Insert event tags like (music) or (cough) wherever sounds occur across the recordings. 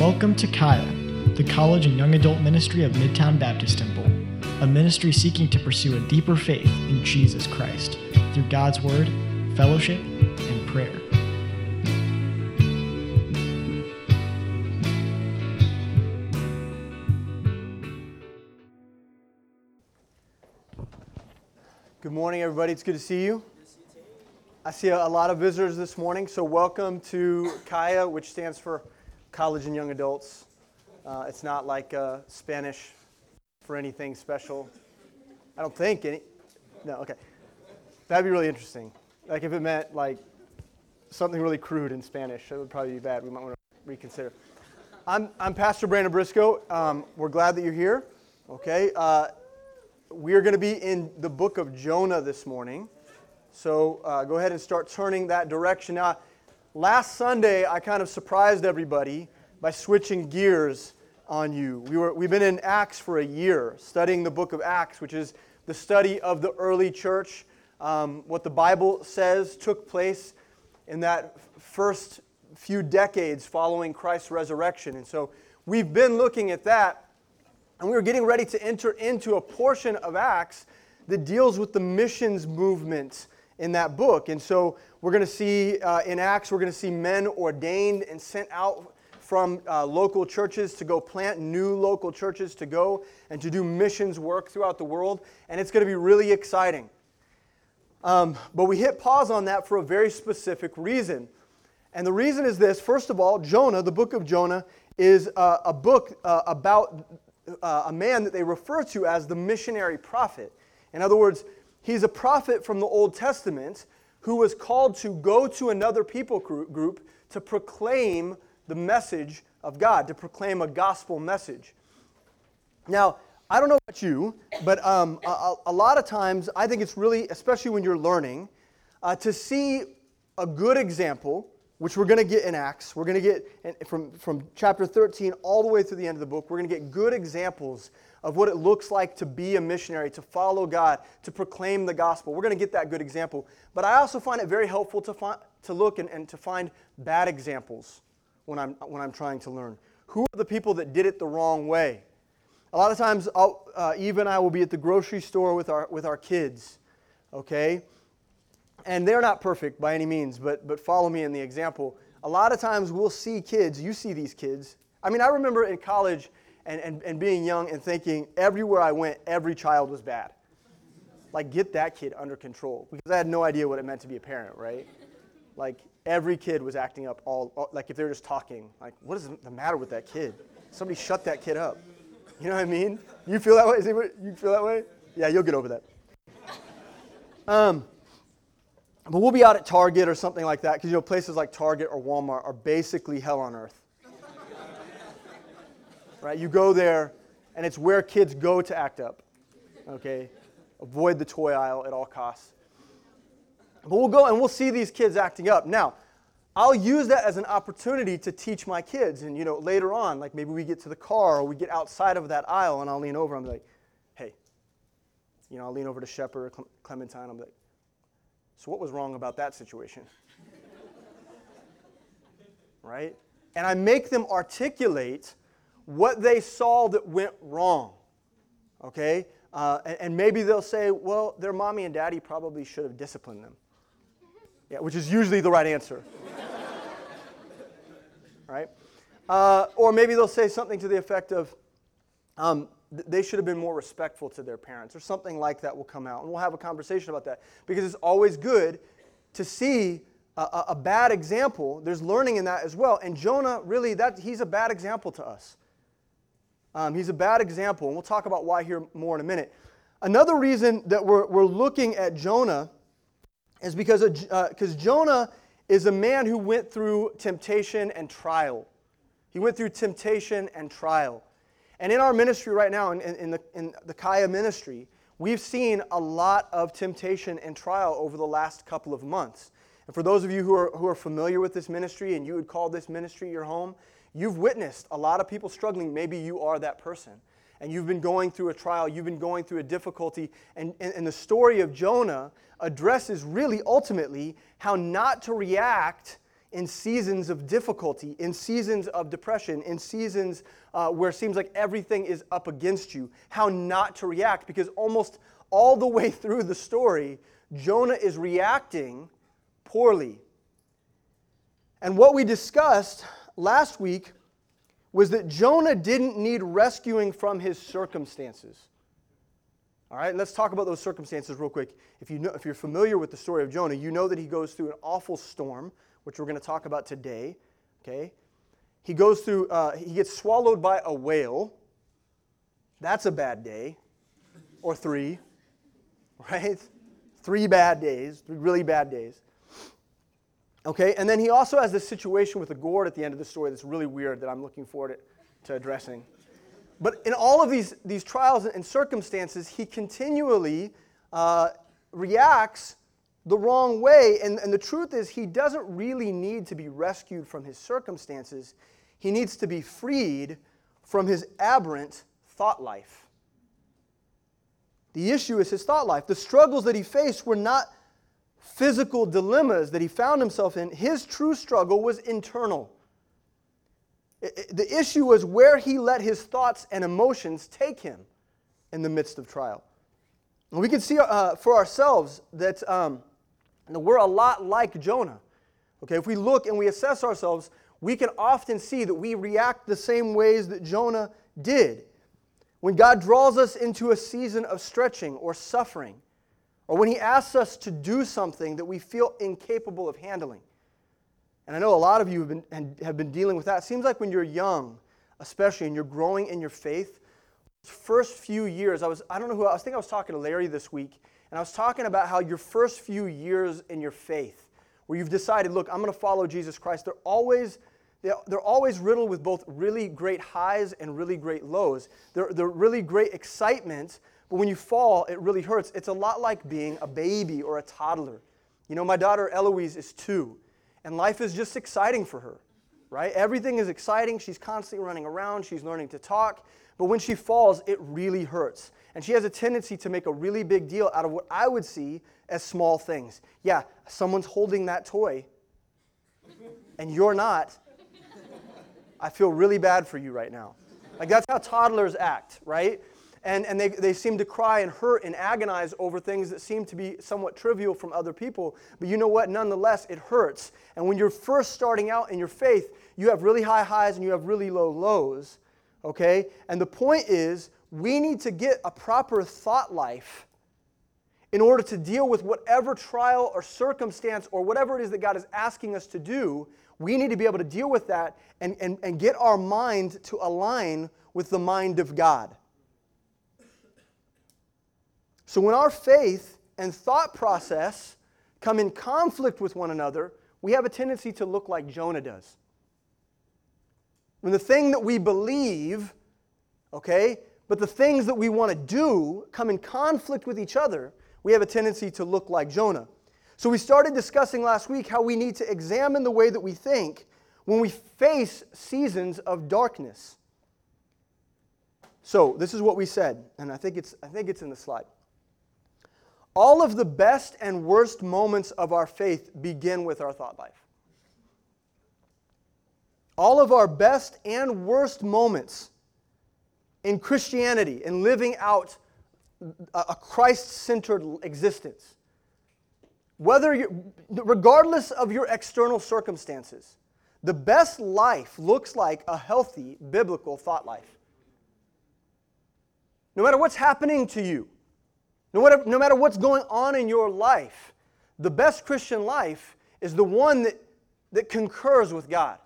Welcome to Kaya, the college and young adult ministry of Midtown Baptist Temple, a ministry seeking to pursue a deeper faith in Jesus Christ through God's Word, fellowship, and prayer. Good morning, everybody. It's good to see you. I see a, lot of visitors this morning, so welcome to Kaya, which stands for College and Young Adults. Uh, it's not like uh, Spanish for anything special. I don't think any. No, okay. That'd be really interesting. Like if it meant like something really crude in Spanish, that would probably be bad. We might want to reconsider. I'm, I'm Pastor Brandon Briscoe. Um, we're glad that you're here. Okay. Uh, we are going to be in the book of Jonah this morning. So uh, go ahead and start turning that direction. Now, last Sunday, I kind of surprised everybody by switching gears on you. We were, we've been in Acts for a year, studying the book of Acts, which is the study of the early church, um, what the Bible says took place in that first few decades following Christ's resurrection. And so we've been looking at that and we were getting ready to enter into a portion of Acts that deals with the missions movement in that book. And so we're going to see uh, in Acts, we're going to see men ordained and sent out from uh, local churches to go plant new local churches to go and to do missions work throughout the world. And it's going to be really exciting. Um, but we hit pause on that for a very specific reason. And the reason is this first of all, Jonah, the book of Jonah, is uh, a book uh, about uh, a man that they refer to as the missionary prophet. In other words, he's a prophet from the Old Testament who was called to go to another people group to proclaim the message of God, to proclaim a gospel message. Now, I don't know about you, but um, a, a, lot of times I think it's really, especially when you're learning, uh, to see a good example which we're going to get in Acts. We're going to get from, from chapter 13 all the way through the end of the book. We're going to get good examples of what it looks like to be a missionary, to follow God, to proclaim the gospel. We're going to get that good example. But I also find it very helpful to, find, to look and, and to find bad examples when I'm, when I'm trying to learn. Who are the people that did it the wrong way? A lot of times, uh, Eve and I will be at the grocery store with our, with our kids, okay? and they're not perfect by any means, but, but follow me in the example. A lot of times we'll see kids, you see these kids. I mean, I remember in college and, and, and being young and thinking everywhere I went, every child was bad. Like, get that kid under control. Because I had no idea what it meant to be a parent, right? Like, every kid was acting up all, all like if they were just talking, like, what is the matter with that kid? Somebody shut that kid up. You know what I mean? You feel that way? Is anybody, You feel that way? Yeah, you'll get over that. Um, but we'll be out at Target or something like that because you know places like Target or Walmart are basically hell on earth. Right? You go there, and it's where kids go to act up. Okay, avoid the toy aisle at all costs. But we'll go and we'll see these kids acting up. Now, I'll use that as an opportunity to teach my kids. And you know, later on, like maybe we get to the car or we get outside of that aisle, and I'll lean over. I'm like, hey, you know, I'll lean over to Shepard or Clementine. I'm like, so, what was wrong about that situation? (laughs) right? And I make them articulate what they saw that went wrong. Okay? Uh, and, and, maybe they'll say, well, their mommy and daddy probably should have disciplined them. Yeah, which is usually the right answer. (laughs) right? Uh, or maybe they'll say something to the effect of, um, they should have been more respectful to their parents, or something like that will come out. And we'll have a conversation about that because it's always good to see a, a, bad example. There's learning in that as well. And Jonah, really, that he's a bad example to us. Um, he's a bad example, and we'll talk about why here more in a minute. Another reason that we're, we're looking at Jonah is because because uh, Jonah is a man who went through temptation and trial. He went through temptation and trial. And in our ministry right now, in, in, the, in the Kaya ministry, we've seen a lot of temptation and trial over the last couple of months. And for those of you who are, who are familiar with this ministry and you would call this ministry your home, you've witnessed a lot of people struggling. Maybe you are that person. And you've been going through a trial, you've been going through a difficulty. And, and, and the story of Jonah addresses really ultimately how not to react in seasons of difficulty, in seasons of depression, in seasons uh, where it seems like everything is up against you, how not to react. Because almost all the way through the story, Jonah is reacting poorly. And what we discussed last week was that Jonah didn't need rescuing from his circumstances. All right, let's talk about those circumstances real quick. If, you know, if you're familiar with the story of Jonah, you know that he goes through an awful storm which we're going to talk about today. Okay? He goes through, uh, he gets swallowed by a whale. That's a bad day. Or three, (laughs) right? Three bad days, three really bad days. Okay, and then he also has this situation with a gourd at the end of the story that's really weird that I'm looking forward to addressing. But in all of these, these trials and circumstances, he continually uh, reacts the wrong way. And, and the truth is, he doesn't really need to be rescued from his circumstances. He needs to be freed from his aberrant thought life. The issue is his thought life. The struggles that he faced were not physical dilemmas that he found himself in. His true struggle was internal. The issue was where he let his thoughts and emotions take him in the midst of trial. And we can see uh, for ourselves that um, we're a lot like Jonah. Okay, if we look and we assess ourselves, we can often see that we react the same ways that Jonah did. When God draws us into a season of stretching or suffering, or when He asks us to do something that we feel incapable of handling. And I know a lot of you have been, have been dealing with that. It seems like when you're young, especially, and you're growing in your faith, first few years, I was, I don't know who, I was thinking I was talking to Larry this week, and I was talking about how your first few years in your faith, where you've decided, look, I'm going to follow Jesus Christ, they're always, they're, they're always riddled with both really great highs and really great lows. They're, they're really great excitement, but when you fall, it really hurts. It's a lot like being a baby or a toddler. You know, my daughter Eloise is two, and life is just exciting for her, right? Everything is exciting. She's constantly running around, she's learning to talk, but when she falls, it really hurts. And she has a tendency to make a really big deal out of what I would see as small things. Yeah, someone's holding that toy, and you're not. I feel really bad for you right now. Like, that's how toddlers act, right? And, and they, they seem to cry and hurt and agonize over things that seem to be somewhat trivial from other people. But you know what? Nonetheless, it hurts. And when you're first starting out in your faith, you have really high highs and you have really low lows. Okay? And the point is, we need to get a proper thought life in order to deal with whatever trial or circumstance or whatever it is that God is asking us to do. We need to be able to deal with that and, and, and get our mind to align with the mind of God. So when our faith and thought process come in conflict with one another, we have a tendency to look like Jonah does. When the thing that we believe, okay, but the things that we want to do come in conflict with each other, we have a tendency to look like Jonah. So we started discussing last week how we need to examine the way that we think when we face seasons of darkness. So this is what we said, and I think it's, I think it's in the slide. All of the best and worst moments of our faith begin with our thought life. All of our best and worst moments in Christianity in living out a Christ centered existence. Whether you, regardless of your external circumstances, the best life looks like a healthy biblical thought life. No matter what's happening to you, no matter, no matter what's going on in your life, the best Christian life is the one that, that concurs with God.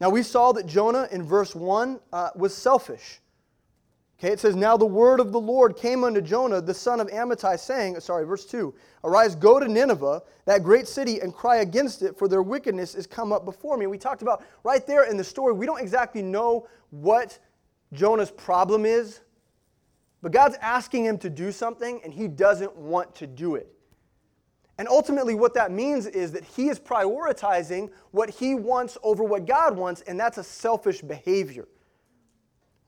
Now, we saw that Jonah in verse 1 uh, was selfish. Okay, it says, Now the word of the Lord came unto Jonah, the son of Amittai, saying, sorry, verse 2 Arise, go to Nineveh, that great city, and cry against it, for their wickedness is come up before me. We talked about right there in the story, we don't exactly know what Jonah's problem is, but God's asking him to do something, and he doesn't want to do it. And ultimately, what that means is that he is prioritizing what he wants over what God wants, and that's a selfish behavior.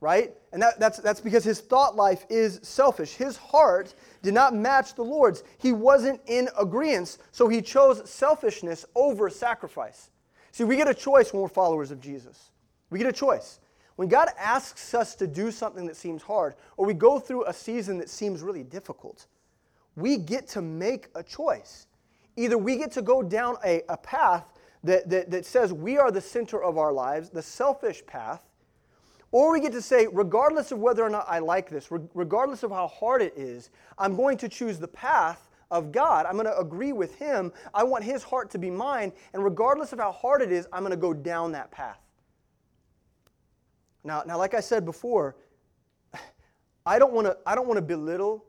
right? And that, that's, that's because his thought life is selfish. His heart did not match the Lord's. He wasn't in agreement, so he chose selfishness over sacrifice. See, we get a choice when we're followers of Jesus. We get a choice. When God asks us to do something that seems hard, or we go through a season that seems really difficult, we get to make a choice. Either we get to go down a, a path that, that, that says we are the center of our lives, the selfish path, or we get to say, regardless of whether or not I like this, regardless of how hard it is, I'm going to choose the path of God. I'm going to agree with Him. I want His heart to be mine. And regardless of how hard it is, I'm going to go down that path. Now, now like I said before, (sighs) I don't want to, I don't want to belittle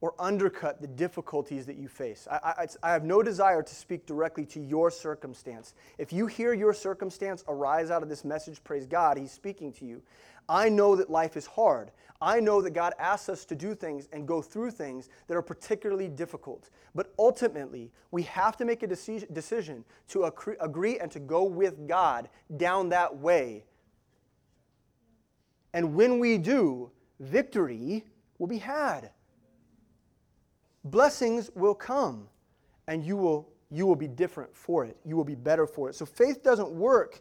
or undercut the difficulties that you face. I, I, I, have no desire to speak directly to your circumstance. If you hear your circumstance arise out of this message, praise God, He's speaking to you. I know that life is hard. I know that God asks us to do things and go through things that are particularly difficult. But ultimately, we have to make a decision to agree and to go with God down that way. And when we do, victory will be had blessings will come and you will, you will be different for it. You will be better for it. So faith doesn't work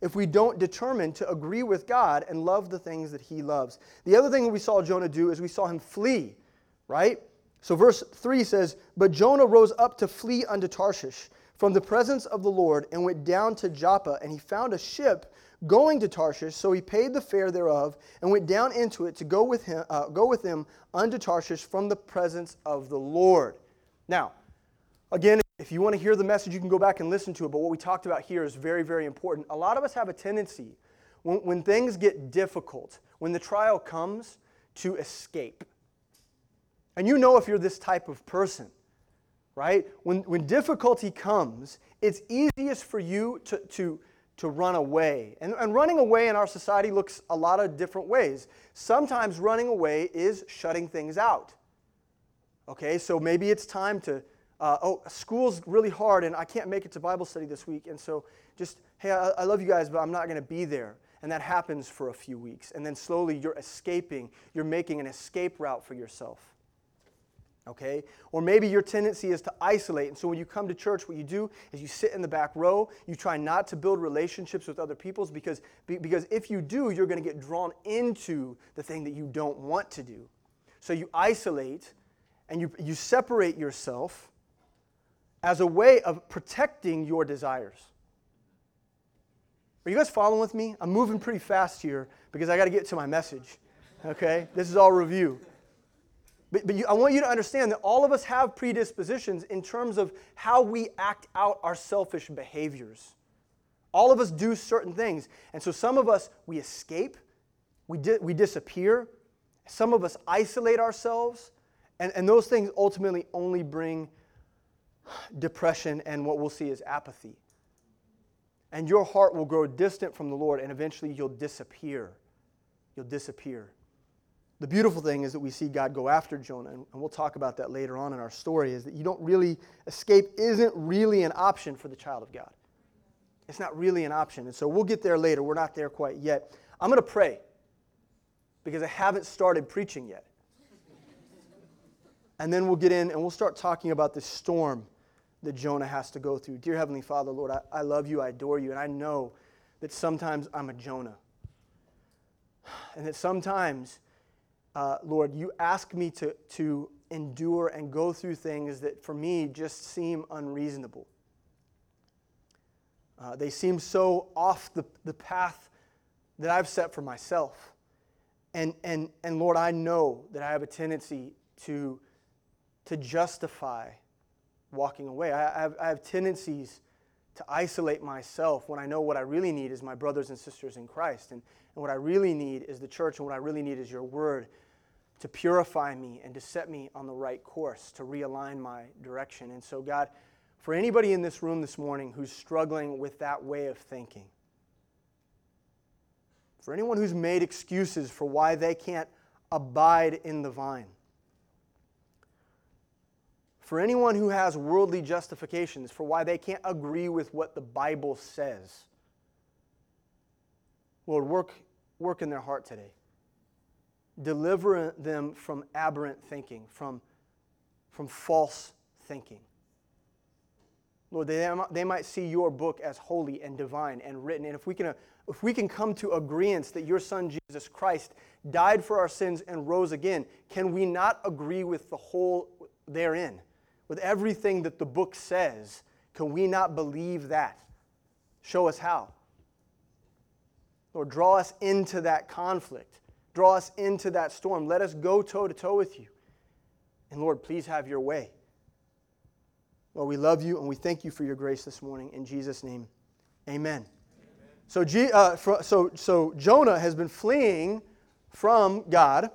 if we don't determine to agree with God and love the things that He loves. The other thing we saw Jonah do is we saw him flee, right? So verse 3 says, But Jonah rose up to flee unto Tarshish from the presence of the Lord and went down to Joppa, and he found a ship going to Tarshish. So he paid the fare thereof and went down into it to go with him, uh, go with him unto Tarshish from the presence of the Lord. Now, again, if you want to hear the message, you can go back and listen to it. But what we talked about here is very, very important. A lot of us have a tendency, when, when things get difficult, when the trial comes, to escape. And you know if you're this type of person, right? When, when difficulty comes, it's easiest for you to, to, to run away. And, and running away in our society looks a lot of different ways. Sometimes running away is shutting things out. Okay, so maybe it's time to, uh, oh, school's really hard and I can't make it to Bible study this week. And so just, hey, I, I love you guys, but I'm not going to be there. And that happens for a few weeks. And then slowly you're escaping, you're making an escape route for yourself okay? Or maybe your tendency is to isolate. And so when you come to church, what you do is you sit in the back row. You try not to build relationships with other people's because, because if you do, you're going to get drawn into the thing that you don't want to do. So you isolate and you, you separate yourself as a way of protecting your desires. Are you guys following with me? I'm moving pretty fast here because I got to get to my message. Okay? This is all review. But, but you, I want you to understand that all of us have predispositions in terms of how we act out our selfish behaviors. All of us do certain things. And so some of us, we escape, we, di- we disappear. Some of us isolate ourselves. And, and those things ultimately only bring depression and what we'll see is apathy. And your heart will grow distant from the Lord, and eventually you'll disappear. You'll disappear. The beautiful thing is that we see God go after Jonah, and we'll talk about that later on in our story, is that you don't really, escape isn't really an option for the child of God. It's not really an option. And so we'll get there later. We're not there quite yet. I'm going to pray because I haven't started preaching yet. And then we'll get in and we'll start talking about this storm that Jonah has to go through. Dear Heavenly Father, Lord, I, I love you, I adore you, and I know that sometimes I'm a Jonah. (sighs) And that sometimes uh, Lord, you ask me to, to endure and go through things that for me just seem unreasonable. Uh, they seem so off the, the path that I've set for myself. And, and, and Lord, I know that I have a tendency to, to justify walking away. I have, I have tendencies to isolate myself when I know what I really need is my brothers and sisters in Christ. And, and what I really need is the church, and what I really need is your word to purify me and to set me on the right course, to realign my direction. And so, God, for anybody in this room this morning who's struggling with that way of thinking, for anyone who's made excuses for why they can't abide in the vine, for anyone who has worldly justifications for why they can't agree with what the Bible says, Lord, work, work in their heart today. deliver them from aberrant thinking, from, from false thinking. Lord, they, they might see your book as holy and divine and written. And if we can, uh, if we can come to agreement that your Son, Jesus Christ, died for our sins and rose again, can we not agree with the whole therein? With everything that the book says, can we not believe that? Show us how. Lord, draw us into that conflict. Draw us into that storm. Let us go toe to toe with you. And Lord, please have your way. Lord, we love you and we thank you for your grace this morning. In Jesus' name, amen. amen. So, G, uh, so, so Jonah has been fleeing from God,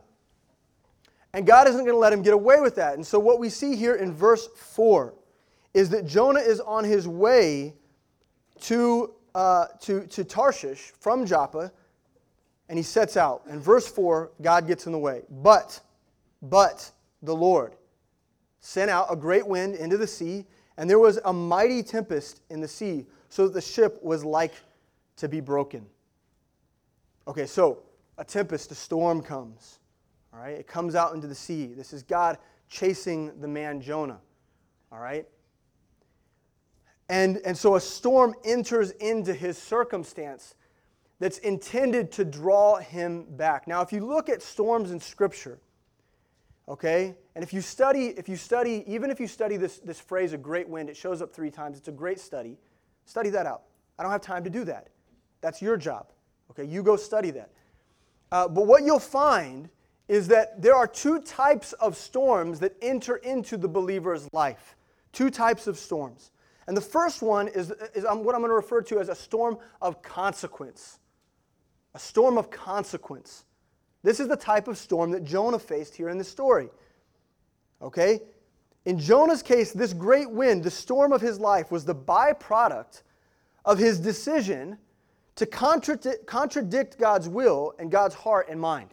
and God isn't going to let him get away with that. And so, what we see here in verse 4 is that Jonah is on his way to, uh, to, to Tarshish from Joppa, and he sets out. In verse 4, God gets in the way. But, but the Lord sent out a great wind into the sea, and there was a mighty tempest in the sea, so that the ship was like to be broken. Okay, so a tempest, a storm comes. All right, it comes out into the sea. This is God chasing the man Jonah. All right? And, and so a storm enters into his circumstance that's intended to draw him back. Now, if you look at storms in Scripture, okay, and if you study, if you study, even if you study this, this phrase, a great wind, it shows up three times. It's a great study. Study that out. I don't have time to do that. That's your job. Okay, you go study that. Uh, but what you'll find is that there are two types of storms that enter into the believer's life. Two types of storms. And the first one is, is um, what I'm going to refer to as a storm of consequence. A storm of consequence. This is the type of storm that Jonah faced here in the story. Okay? In Jonah's case, this great wind, the storm of his life, was the byproduct of his decision to contradict, contradict God's will and God's heart and mind.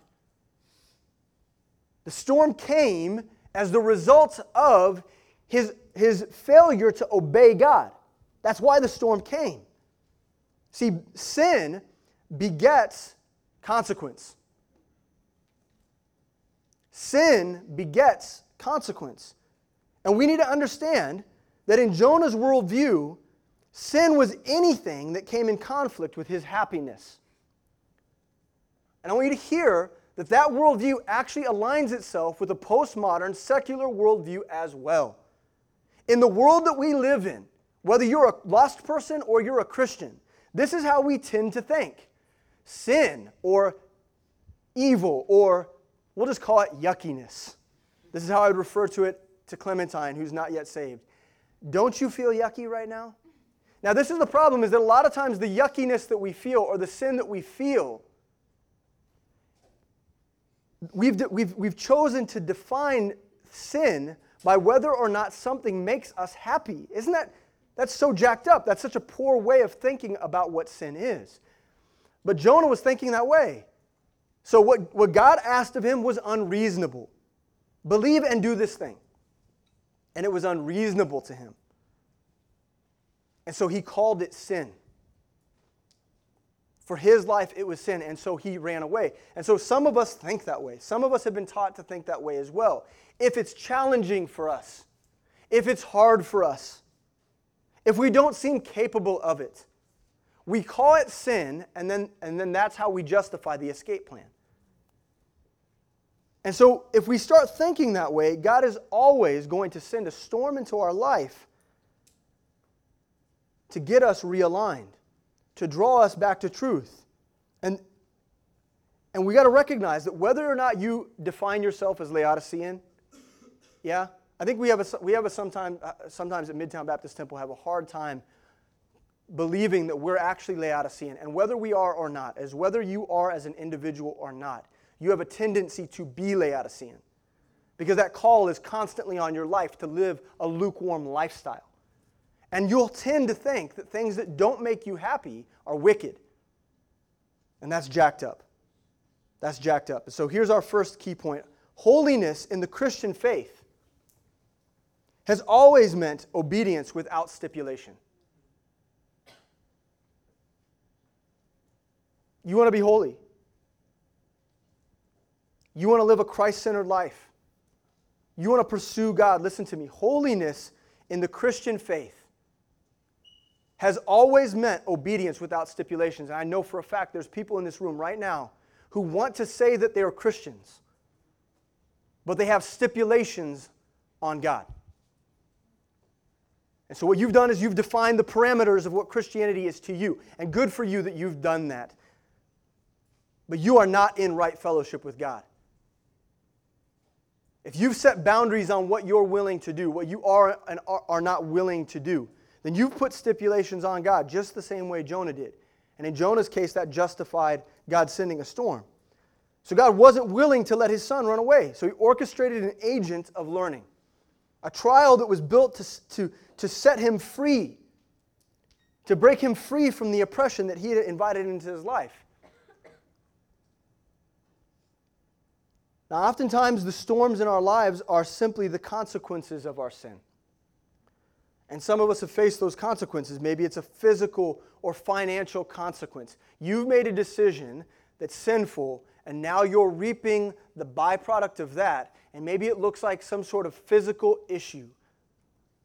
The storm came as the result of his, his failure to obey God. That's why the storm came. See, sin begets consequence. Sin begets consequence. And we need to understand that in Jonah's worldview, sin was anything that came in conflict with his happiness. And I want you to hear that that worldview actually aligns itself with a postmodern secular worldview as well. In the world that we live in, whether you're a lost person or you're a Christian, this is how we tend to think. Sin or evil or we'll just call it yuckiness. This is how I would refer to it to Clementine, who's not yet saved. Don't you feel yucky right now? Now, this is the problem is that a lot of times the yuckiness that we feel or the sin that we feel, we've, we've, we've chosen to define sin by whether or not something makes us happy. Isn't that that's so jacked up? That's such a poor way of thinking about what sin is. But Jonah was thinking that way. So what, what God asked of him was unreasonable. Believe and do this thing. And it was unreasonable to him. And so he called it sin. For his life, it was sin, and so he ran away. And so some of us think that way. Some of us have been taught to think that way as well if it's challenging for us, if it's hard for us, if we don't seem capable of it, we call it sin, and then, and then that's how we justify the escape plan. And so, if we start thinking that way, God is always going to send a storm into our life to get us realigned, to draw us back to truth. And, and we got to recognize that whether or not you define yourself as Laodicean, yeah? I think we have a, we have a sometime, uh, sometimes at Midtown Baptist Temple have a hard time believing that we're actually Laodicean. And whether we are or not, as whether you are as an individual or not, you have a tendency to be Laodicean. Because that call is constantly on your life to live a lukewarm lifestyle. And you'll tend to think that things that don't make you happy are wicked. And that's jacked up. That's jacked up. So here's our first key point holiness in the Christian faith has always meant obedience without stipulation. You want to be holy. You want to live a Christ centered life. You want to pursue God. Listen to me. Holiness in the Christian faith has always meant obedience without stipulations. And I know for a fact there's people in this room right now who want to say that they are Christians, but they have stipulations on God. And so, what you've done is you've defined the parameters of what Christianity is to you. And good for you that you've done that. But you are not in right fellowship with God. If you've set boundaries on what you're willing to do, what you are and are not willing to do, then you've put stipulations on God just the same way Jonah did. And in Jonah's case, that justified God sending a storm. So God wasn't willing to let his son run away. So he orchestrated an agent of learning, a trial that was built to, to, to set him free, to break him free from the oppression that he had invited into his life. Now, oftentimes, the storms in our lives are simply the consequences of our sin. And some of us have faced those consequences. Maybe it's a physical or financial consequence. You've made a decision that's sinful, and now you're reaping the byproduct of that. And maybe it looks like some sort of physical issue,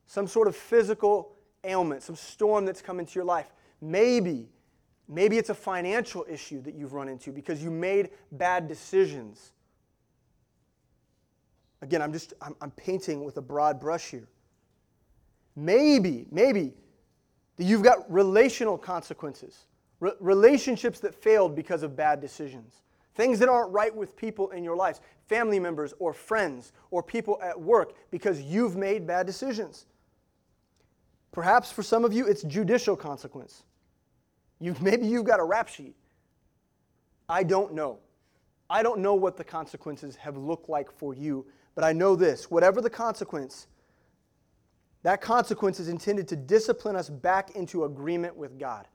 some sort of physical ailment, some storm that's come into your life. Maybe, maybe it's a financial issue that you've run into because you made bad decisions Again, I'm just I'm, I'm painting with a broad brush here. Maybe, maybe you've got relational consequences, Re- relationships that failed because of bad decisions, things that aren't right with people in your lives, family members or friends or people at work because you've made bad decisions. Perhaps for some of you, it's judicial consequence. You've, maybe you've got a rap sheet. I don't know. I don't know what the consequences have looked like for you but I know this whatever the consequence, that consequence is intended to discipline us back into agreement with God.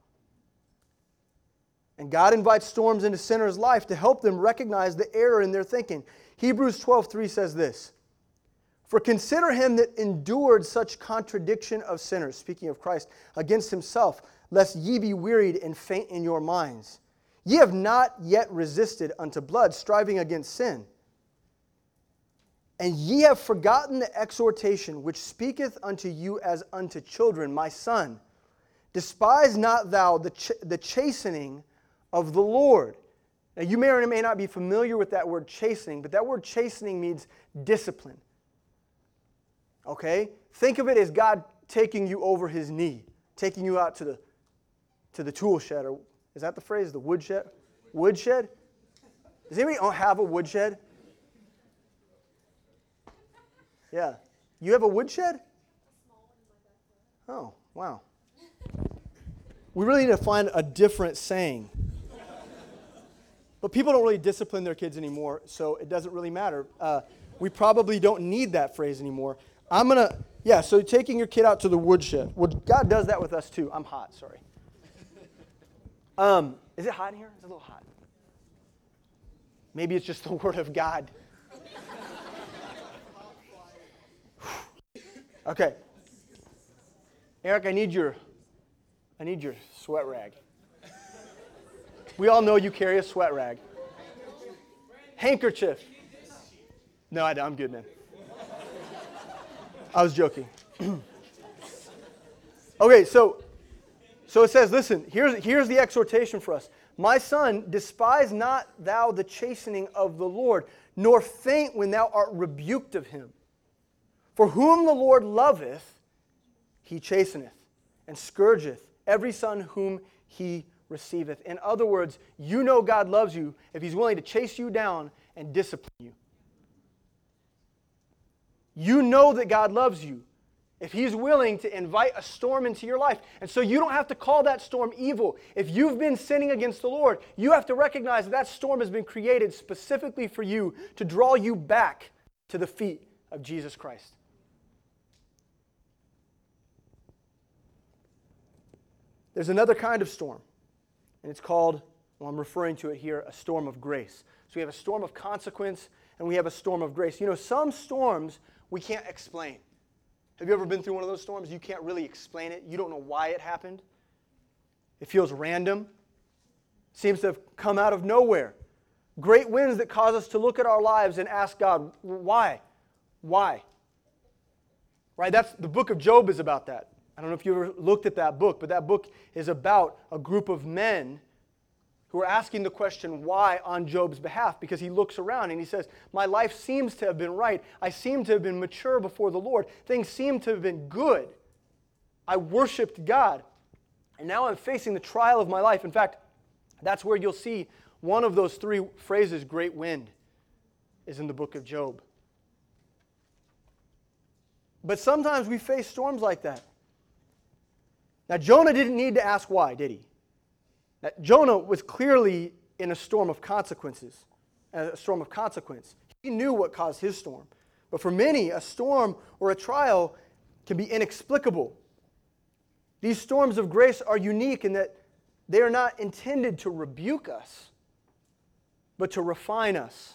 And God invites storms into sinners' life to help them recognize the error in their thinking. Hebrews 12:3 says this: For consider him that endured such contradiction of sinners, speaking of Christ, against himself, lest ye be wearied and faint in your minds. Ye have not yet resisted unto blood, striving against sin. And ye have forgotten the exhortation which speaketh unto you as unto children, my son. Despise not thou the, ch- the chastening of the Lord. Now, you may or may not be familiar with that word chastening, but that word chastening means discipline. Okay? Think of it as God taking you over his knee, taking you out to the, to the tool shed. Or is that the phrase? The woodshed? Woodshed? Does anybody have a woodshed? Yeah. You have a woodshed? Oh, wow. We really need to find a different saying. But people don't really discipline their kids anymore, so it doesn't really matter. Uh, we probably don't need that phrase anymore. I'm going to, yeah, so taking your kid out to the woodshed. Well, God does that with us too. I'm hot, sorry. Um, is it hot in here? It's a little hot. Maybe it's just the (laughs) Word of God Okay. Eric, I need your I need your sweat rag. We all know you carry a sweat rag. Handkerchief. No, I, I'm good, man. I was joking. (clears throat) okay, so so it says, listen, here's, here's the exhortation for us. My son, despise not thou the chastening of the Lord, nor faint when thou art rebuked of him. For whom the Lord loveth, he chasteneth, and scourgeth every son whom he receiveth. In other words, you know God loves you if he's willing to chase you down and discipline you. You know that God loves you if he's willing to invite a storm into your life. And so you don't have to call that storm evil. If you've been sinning against the Lord, you have to recognize that, that storm has been created specifically for you to draw you back to the feet of Jesus Christ. There's another kind of storm, and it's called, well, I'm referring to it here, a storm of grace. So we have a storm of consequence, and we have a storm of grace. You know, some storms we can't explain. Have you ever been through one of those storms? You can't really explain it. You don't know why it happened. It feels random. Seems to have come out of nowhere. great winds that cause us to look at our lives and ask God, why? Why? Right? That's the book of Job is about that. I don't know if you ever looked at that book, but that book is about a group of men who are asking the question why on Job's behalf because he looks around and he says, My life seems to have been right. I seem to have been mature before the Lord. Things seem to have been good. I worshiped God. And now I'm facing the trial of my life. In fact, that's where you'll see one of those three phrases, great wind, is in the book of Job. But sometimes we face storms like that. Now, Jonah didn't need to ask why, did he? Now, Jonah was clearly in a storm of consequences, a storm of consequence. He knew what caused his storm. But for many, a storm or a trial can be inexplicable. These storms of grace are unique in that they are not intended to rebuke us, but to refine us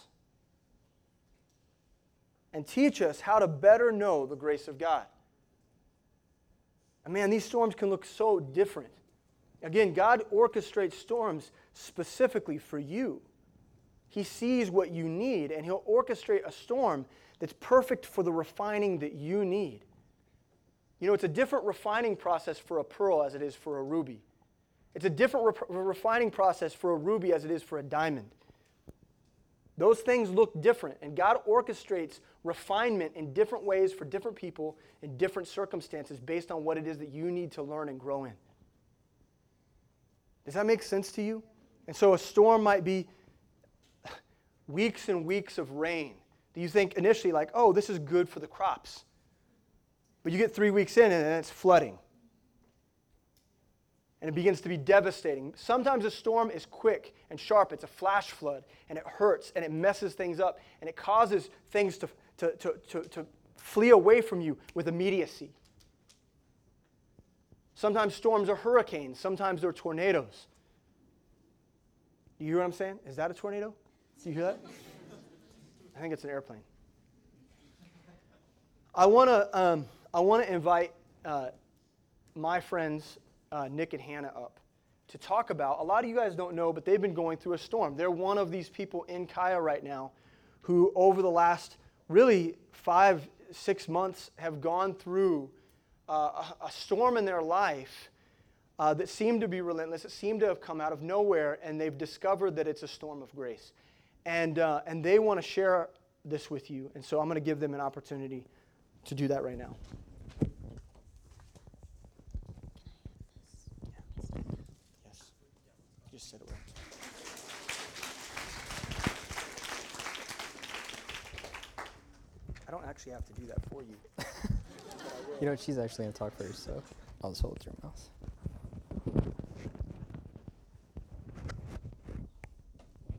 and teach us how to better know the grace of God. Man, these storms can look so different. Again, God orchestrates storms specifically for you. He sees what you need, and He'll orchestrate a storm that's perfect for the refining that you need. You know, it's a different refining process for a pearl as it is for a ruby. It's a different re- refining process for a ruby as it is for a diamond. Those things look different, and God orchestrates refinement in different ways for different people in different circumstances based on what it is that you need to learn and grow in. Does that make sense to you? And so a storm might be weeks and weeks of rain. Do you think initially, like, oh, this is good for the crops? But you get three weeks in and then it's flooding and it begins to be devastating. Sometimes a storm is quick and sharp, it's a flash flood, and it hurts and it messes things up and it causes things to, to, to, to, to flee away from you with immediacy. Sometimes storms are hurricanes, sometimes they're tornadoes. You hear what I'm saying? Is that a tornado? Do you hear that? I think it's an airplane. I want to um, I want to invite uh, my friends uh, Nick and Hannah up to talk about. A lot of you guys don't know, but they've been going through a storm. They're one of these people in Kaya right now who, over the last really five, six months, have gone through uh, a, a, storm in their life uh, that seemed to be relentless. It seemed to have come out of nowhere, and they've discovered that it's a storm of grace. And, uh, and they want to share this with you. And so I'm going to give them an opportunity to do that right now. Actually have to do that for you. (laughs) you know, she's actually going to talk first, so I'll just hold your mouth.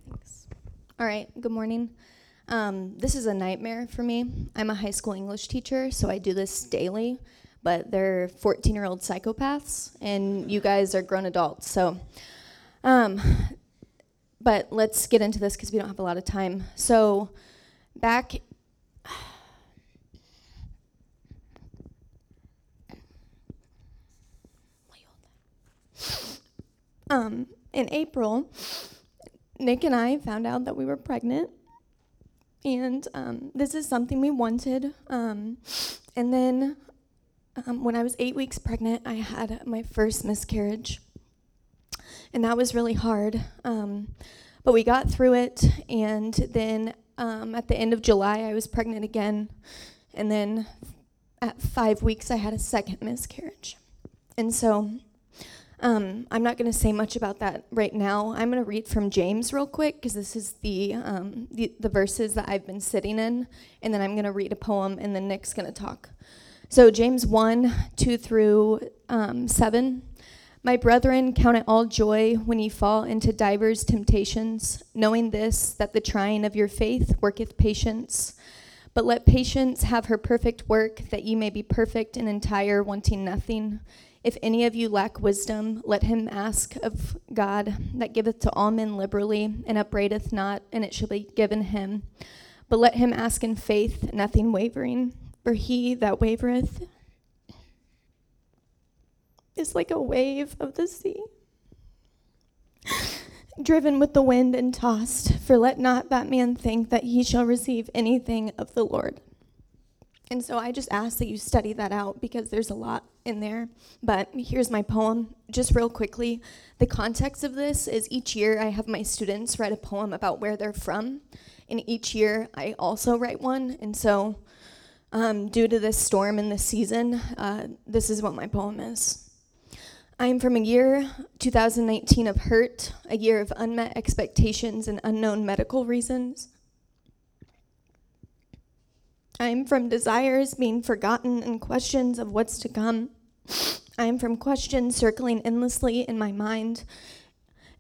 Thanks. All right, good morning. Um, this is a nightmare for me. I'm a high school English teacher, so I do this daily, but they're 14 year old psychopaths, and you guys are grown adults. So, um, but let's get into this because we don't have a lot of time. So, back Um, in April, Nick and I found out that we were pregnant, and um, this is something we wanted. Um, and then, um, when I was eight weeks pregnant, I had my first miscarriage, and that was really hard. Um, but we got through it, and then um, at the end of July, I was pregnant again, and then at five weeks, I had a second miscarriage. And so um, I'm not going to say much about that right now. I'm going to read from James real quick because this is the, um, the, the verses that I've been sitting in, and then I'm going to read a poem, and then Nick's going to talk. So James 1, 2 through um, 7. My brethren, count it all joy when ye fall into divers temptations, knowing this, that the trying of your faith worketh patience. But let patience have her perfect work, that ye may be perfect and entire, wanting nothing. If any of you lack wisdom, let him ask of God, that giveth to all men liberally, and upbraideth not, and it shall be given him. But let him ask in faith, nothing wavering. For he that wavereth is like a wave of the sea, driven with the wind and tossed, for let not that man think that he shall receive anything of the Lord. And so I just ask that you study that out because there's a lot in there. But here's my poem, just real quickly. The context of this is each year I have my students write a poem about where they're from. And each year I also write one. And so, um, due to this storm in this season, uh, this is what my poem is. I am from a year, 2019, of hurt, a year of unmet expectations and unknown medical reasons. I am from desires being forgotten and questions of what's to come. I am from questions circling endlessly in my mind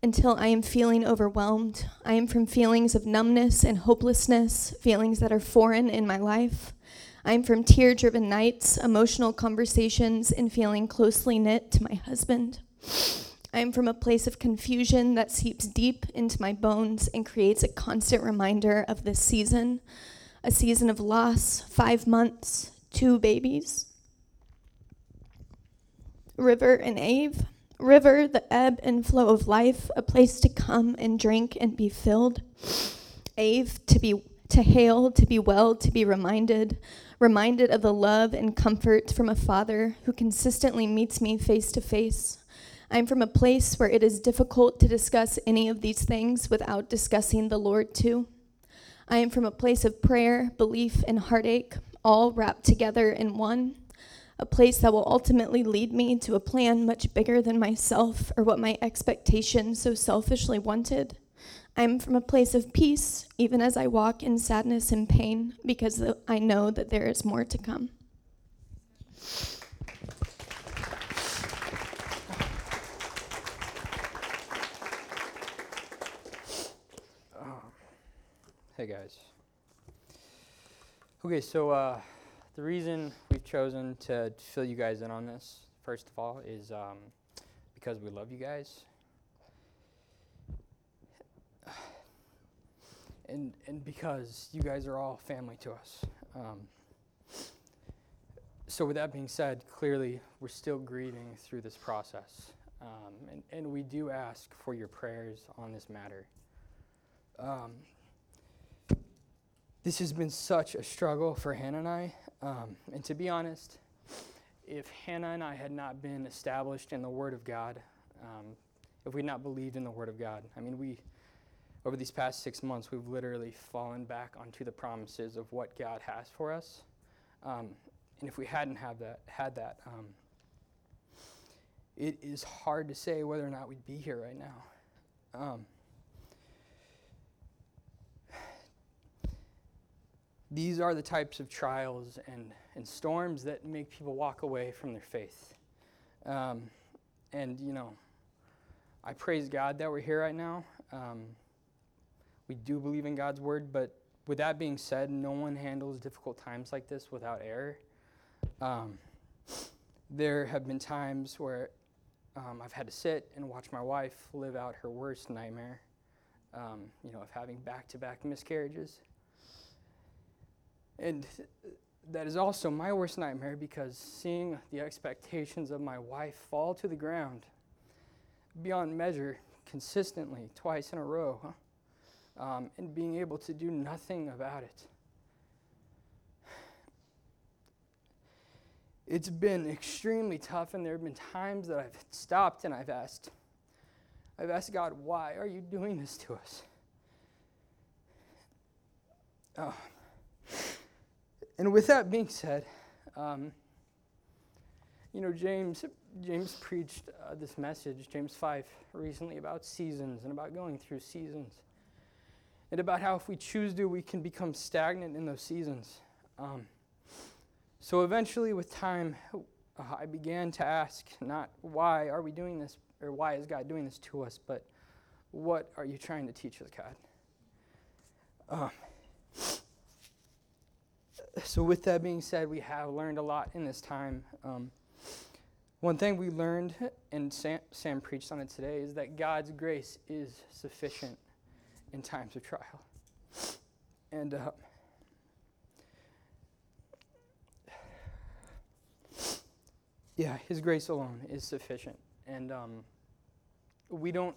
until I am feeling overwhelmed. I am from feelings of numbness and hopelessness, feelings that are foreign in my life. I am from tear driven nights, emotional conversations, and feeling closely knit to my husband. I am from a place of confusion that seeps deep into my bones and creates a constant reminder of this season a season of loss, five months, two babies. River and Ave. River, the ebb and flow of life, a place to come and drink and be filled. Ave, to be to hail, to be well, to be reminded, reminded of the love and comfort from a father who consistently meets me face to face. I'm from a place where it is difficult to discuss any of these things without discussing the Lord too. I am from a place of prayer, belief, and heartache, all wrapped together in one. A place that will ultimately lead me to a plan much bigger than myself or what my expectations so selfishly wanted. I am from a place of peace, even as I walk in sadness and pain, because I know that there is more to come. Hey guys. Okay, so uh, the reason we've chosen to fill you guys in on this, first of all, is um, because we love you guys. And, and because you guys are all family to us. Um, so, with that being said, clearly we're still grieving through this process. Um, and, and we do ask for your prayers on this matter. Um, this has been such a struggle for Hannah and I. Um, and to be honest, if Hannah and I had not been established in the Word of God, um, if we had not believed in the Word of God, I mean, we, over these past six months, we've literally fallen back onto the promises of what God has for us. Um, and if we hadn't have that, had that, um, it is hard to say whether or not we'd be here right now. These are the types of trials and, and storms that make people walk away from their faith. Um, and, you know, I praise God that we're here right now. Um, we do believe in God's word, but with that being said, no one handles difficult times like this without error. Um, there have been times where um, I've had to sit and watch my wife live out her worst nightmare, um, you know, of having back to back miscarriages. And that is also my worst nightmare because seeing the expectations of my wife fall to the ground beyond measure consistently, twice in a row, um, and being able to do nothing about it. It's been extremely tough, and there have been times that I've stopped and I've asked, I've asked God, why are you doing this to us? Oh. And with that being said, um, you know, James, James preached uh, this message, James 5, recently about seasons and about going through seasons. And about how if we choose to, we can become stagnant in those seasons. Um, so eventually, with time, uh, I began to ask not why are we doing this, or why is God doing this to us, but what are you trying to teach us, God? Um, so, with that being said, we have learned a lot in this time. Um, one thing we learned, and Sam, Sam, preached on it today, is that God's grace is sufficient in times of trial. And uh, yeah, His grace alone is sufficient. And um, we don't,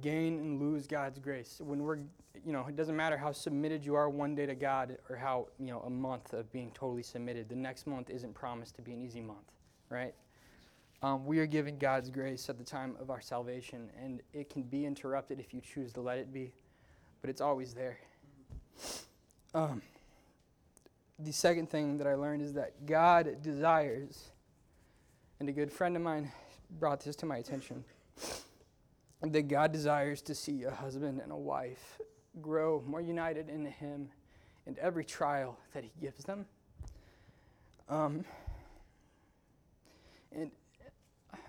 gain and lose God's grace. When we're, you know, it doesn't matter how submitted you are one day to God or how, you know, a month of being totally submitted. The next month isn't promised to be an easy month, right? Um, we are given God's grace at the time of our salvation, and it can be interrupted if you choose to let it be, but it's always there. Um, the second thing that I learned is that God desires, and a good friend of mine brought this to my attention, that God desires to see a husband and a wife grow more united in Him in every trial that He gives them. Um, and,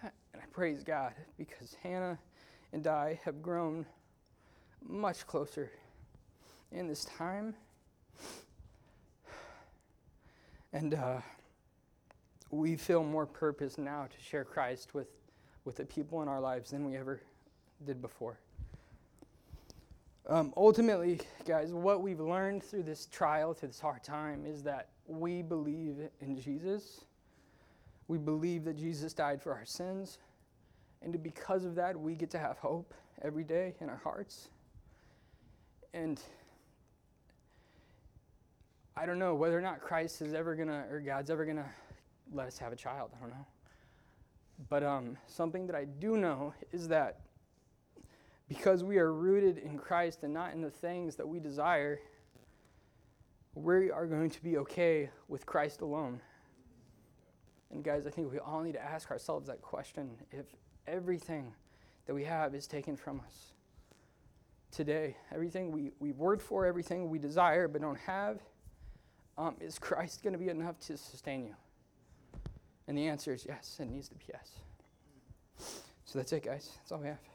and I praise God because Hannah and I have grown much closer in this time. And uh, we feel more purpose now to share Christ with, with the people in our lives than we ever did before. Um, ultimately, guys, what we've learned through this trial, through this hard time, is that we believe in Jesus. We believe that Jesus died for our sins. And because of that, we get to have hope every day in our hearts. And I don't know whether or not Christ is ever going to, or God's ever going to let us have a child. I don't know. But um, something that I do know is that because we are rooted in Christ and not in the things that we desire, we are going to be okay with Christ alone. And guys, I think we all need to ask ourselves that question. If everything that we have is taken from us today, everything we, we worked for, everything we desire but don't have, um, is Christ going to be enough to sustain you? And the answer is yes, it needs to be yes. So that's it, guys. That's all we have.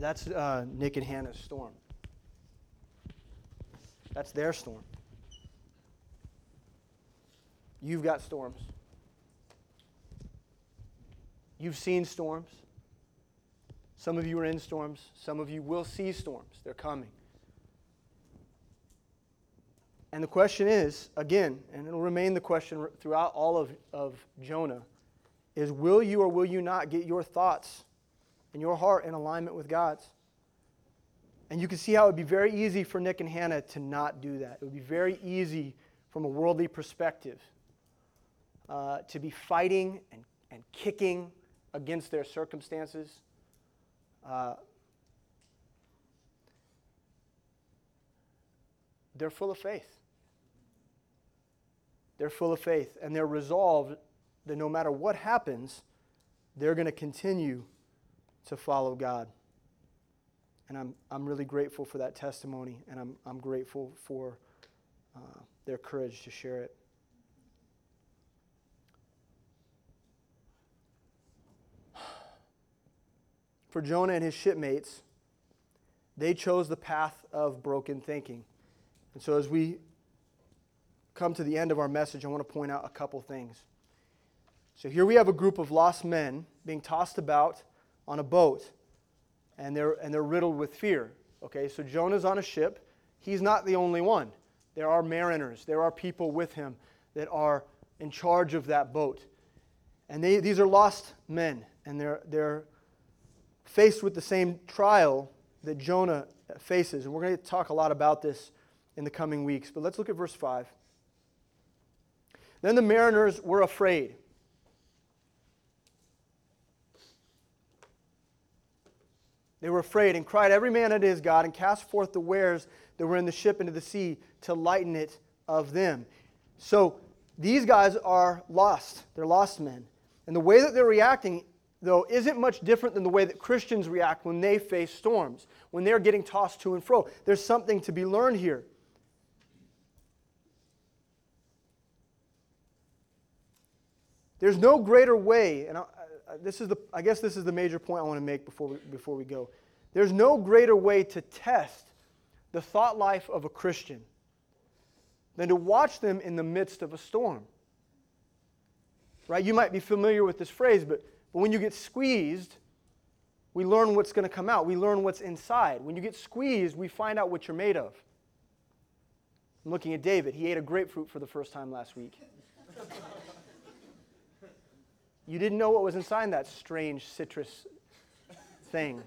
That, that's uh, Nick and Hannah's storm. That's their storm. You've got storms. You've seen storms. Some of you are in storms. Some of you will see storms. They're coming. And the question is, again, and it'll remain the question throughout all of, of Jonah, is will you or will you not get your thoughts and your heart in alignment with God's. And you can see how it would be very easy for Nick and Hannah to not do that. It would be very easy from a worldly perspective uh, to be fighting and, and kicking against their circumstances. Uh, they're full of faith. They're full of faith, and they're resolved that no matter what happens, they're going to continue to follow God. And I'm, I'm really grateful for that testimony, and I'm, I'm grateful for uh, their courage to share it. (sighs) For Jonah and his shipmates, they chose the path of broken thinking. And so, as we come to the end of our message, I want to point out a couple things. So, here we have a group of lost men being tossed about on a boat and they're, and they're riddled with fear. Okay, so Jonah's on a ship. He's not the only one. There are mariners, there are people with him that are in charge of that boat. And they, these are lost men, and they're, they're faced with the same trial that Jonah faces. And we're going to talk a lot about this in the coming weeks. But let's look at verse 5. Then the mariners were afraid They were afraid and cried every man unto his God and cast forth the wares that were in the ship into the sea to lighten it of them. So these guys are lost. They're lost men. And the way that they're reacting, though, isn't much different than the way that Christians react when they face storms, when they're getting tossed to and fro. There's something to be learned here. There's no greater way, and Uh, this is the, I guess this is the major point I want to make before we, before we go. There's no greater way to test the thought life of a Christian than to watch them in the midst of a storm. right? You might be familiar with this phrase, but, but when you get squeezed, we learn what's going to come out. We learn what's inside. When you get squeezed, we find out what you're made of. I'm looking at David. He ate a grapefruit for the first time last week. You didn't know what was inside that strange citrus thing.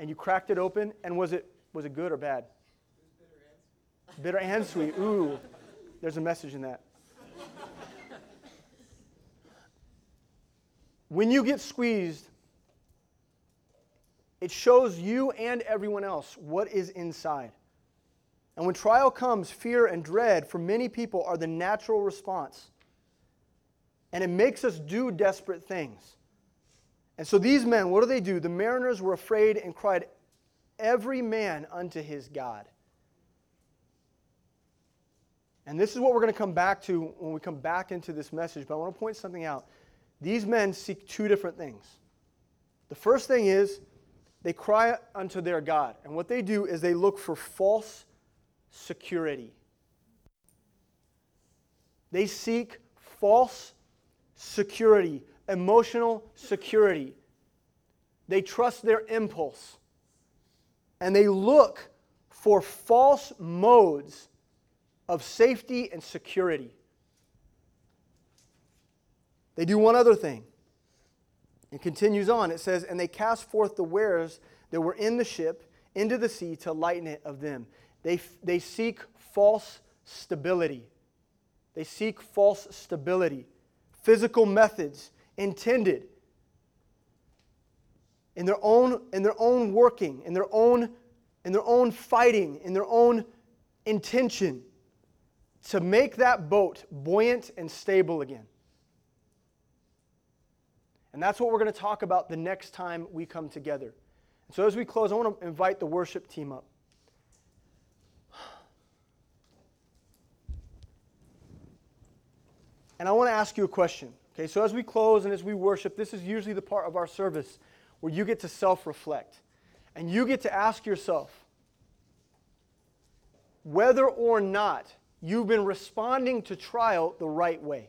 And you cracked it open, and was it, was it good or bad? Bitter and sweet. Ooh, there's a message in that. When you get squeezed, it shows you and everyone else what is inside. And when trial comes, fear and dread for many people are the natural response. And it makes us do desperate things. And so these men, what do they do? The mariners were afraid and cried, Every man unto his God. And this is what we're going to come back to when we come back into this message. But I want to point something out. These men seek two different things. The first thing is they cry unto their God. And what they do is they look for false security. They seek false security, emotional security. They trust their impulse. And they look for false modes of safety and security. They do one other thing. It continues on. It says, And they cast forth the wares that were in the ship into the sea to lighten it of them. They, they seek false stability. They seek false stability. Physical methods intended in their own, in their own working, in their own, in their own fighting, in their own intention to make that boat buoyant and stable again. And that's what we're going to talk about the next time we come together. so as we close, I want to invite the worship team up. And I want to ask you a question. Okay, so as we close and as we worship, this is usually the part of our service where you get to self reflect. And you get to ask yourself whether or not you've been responding to trial the right way.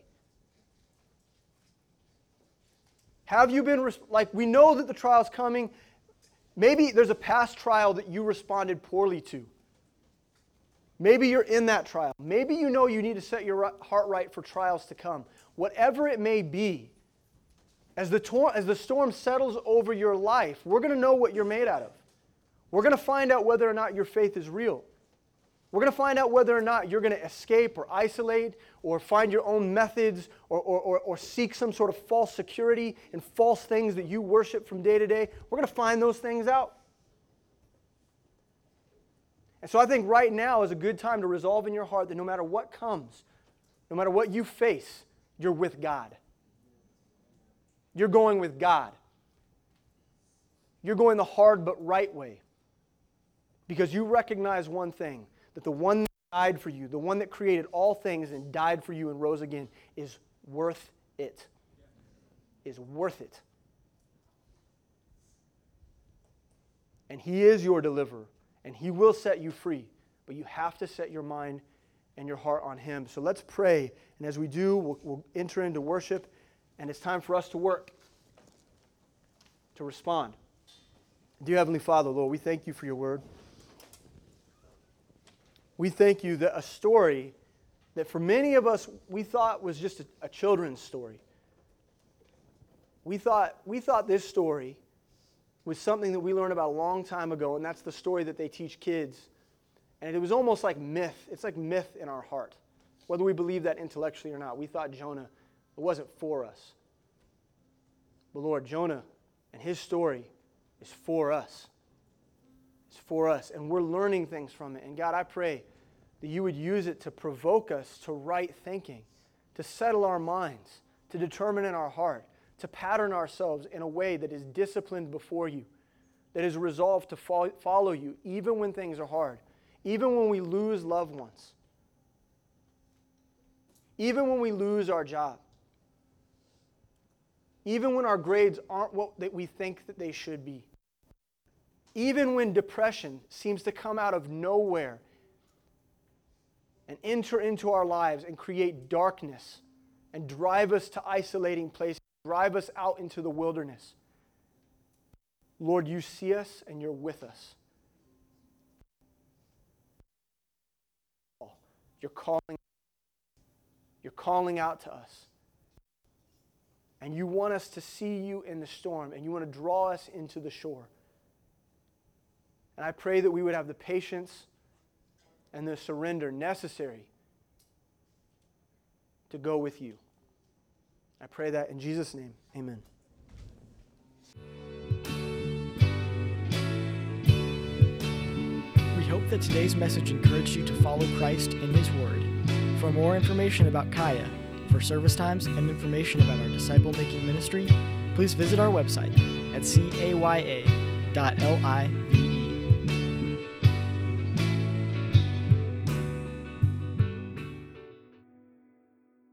Have you been, like, we know that the trial's coming. Maybe there's a past trial that you responded poorly to. Maybe you're in that trial. Maybe you know you need to set your heart right for trials to come. Whatever it may be, as the, tor- as the storm settles over your life, we're going to know what you're made out of. We're going to find out whether or not your faith is real. We're going to find out whether or not you're going to escape or isolate or find your own methods or, or, or, or, seek some sort of false security and false things that you worship from day to day. We're going to find those things out. And so I think right now is a good time to resolve in your heart that no matter what comes, no matter what you face, you're with God. You're going with God. You're going the hard but right way. Because you recognize one thing that the one that died for you, the one that created all things and died for you and rose again, is worth it. Is worth it. And He is your deliverer, and He will set you free. But you have to set your mind and your heart on Him. So let's pray. And as we do, we'll, we'll enter into worship, and it's time for us to work, to respond. Dear Heavenly Father, Lord, we thank you for your word we thank you that a story that for many of us we thought was just a, a children's story. We thought, we thought this story was something that we learned about a long time ago, and that's the story that they teach kids. And it was almost like myth. It's like myth in our heart, whether we believe that intellectually or not. We thought Jonah it wasn't for us. But Lord, Jonah and his story is for us It's for us, and we're learning things from it. And God, I pray that you would use it to provoke us to right thinking, to settle our minds, to determine in our heart, to pattern ourselves in a way that is disciplined before you, that is resolved to follow you, even when things are hard, even when we lose loved ones, even when we lose our job, even when our grades aren't what we think that they should be even when depression seems to come out of nowhere and enter into our lives and create darkness and drive us to isolating places, drive us out into the wilderness. Lord, you see us and you're with us. You're calling you're calling out to us. And you want us to see you in the storm and you want to draw us into the shore. And I pray that we would have the patience and the surrender necessary to go with you. I pray that in Jesus' name. Amen. We hope that today's message encouraged you to follow Christ in His Word. For more information about Kaya, for service times, and information about our disciple making ministry, please visit our website at caya.live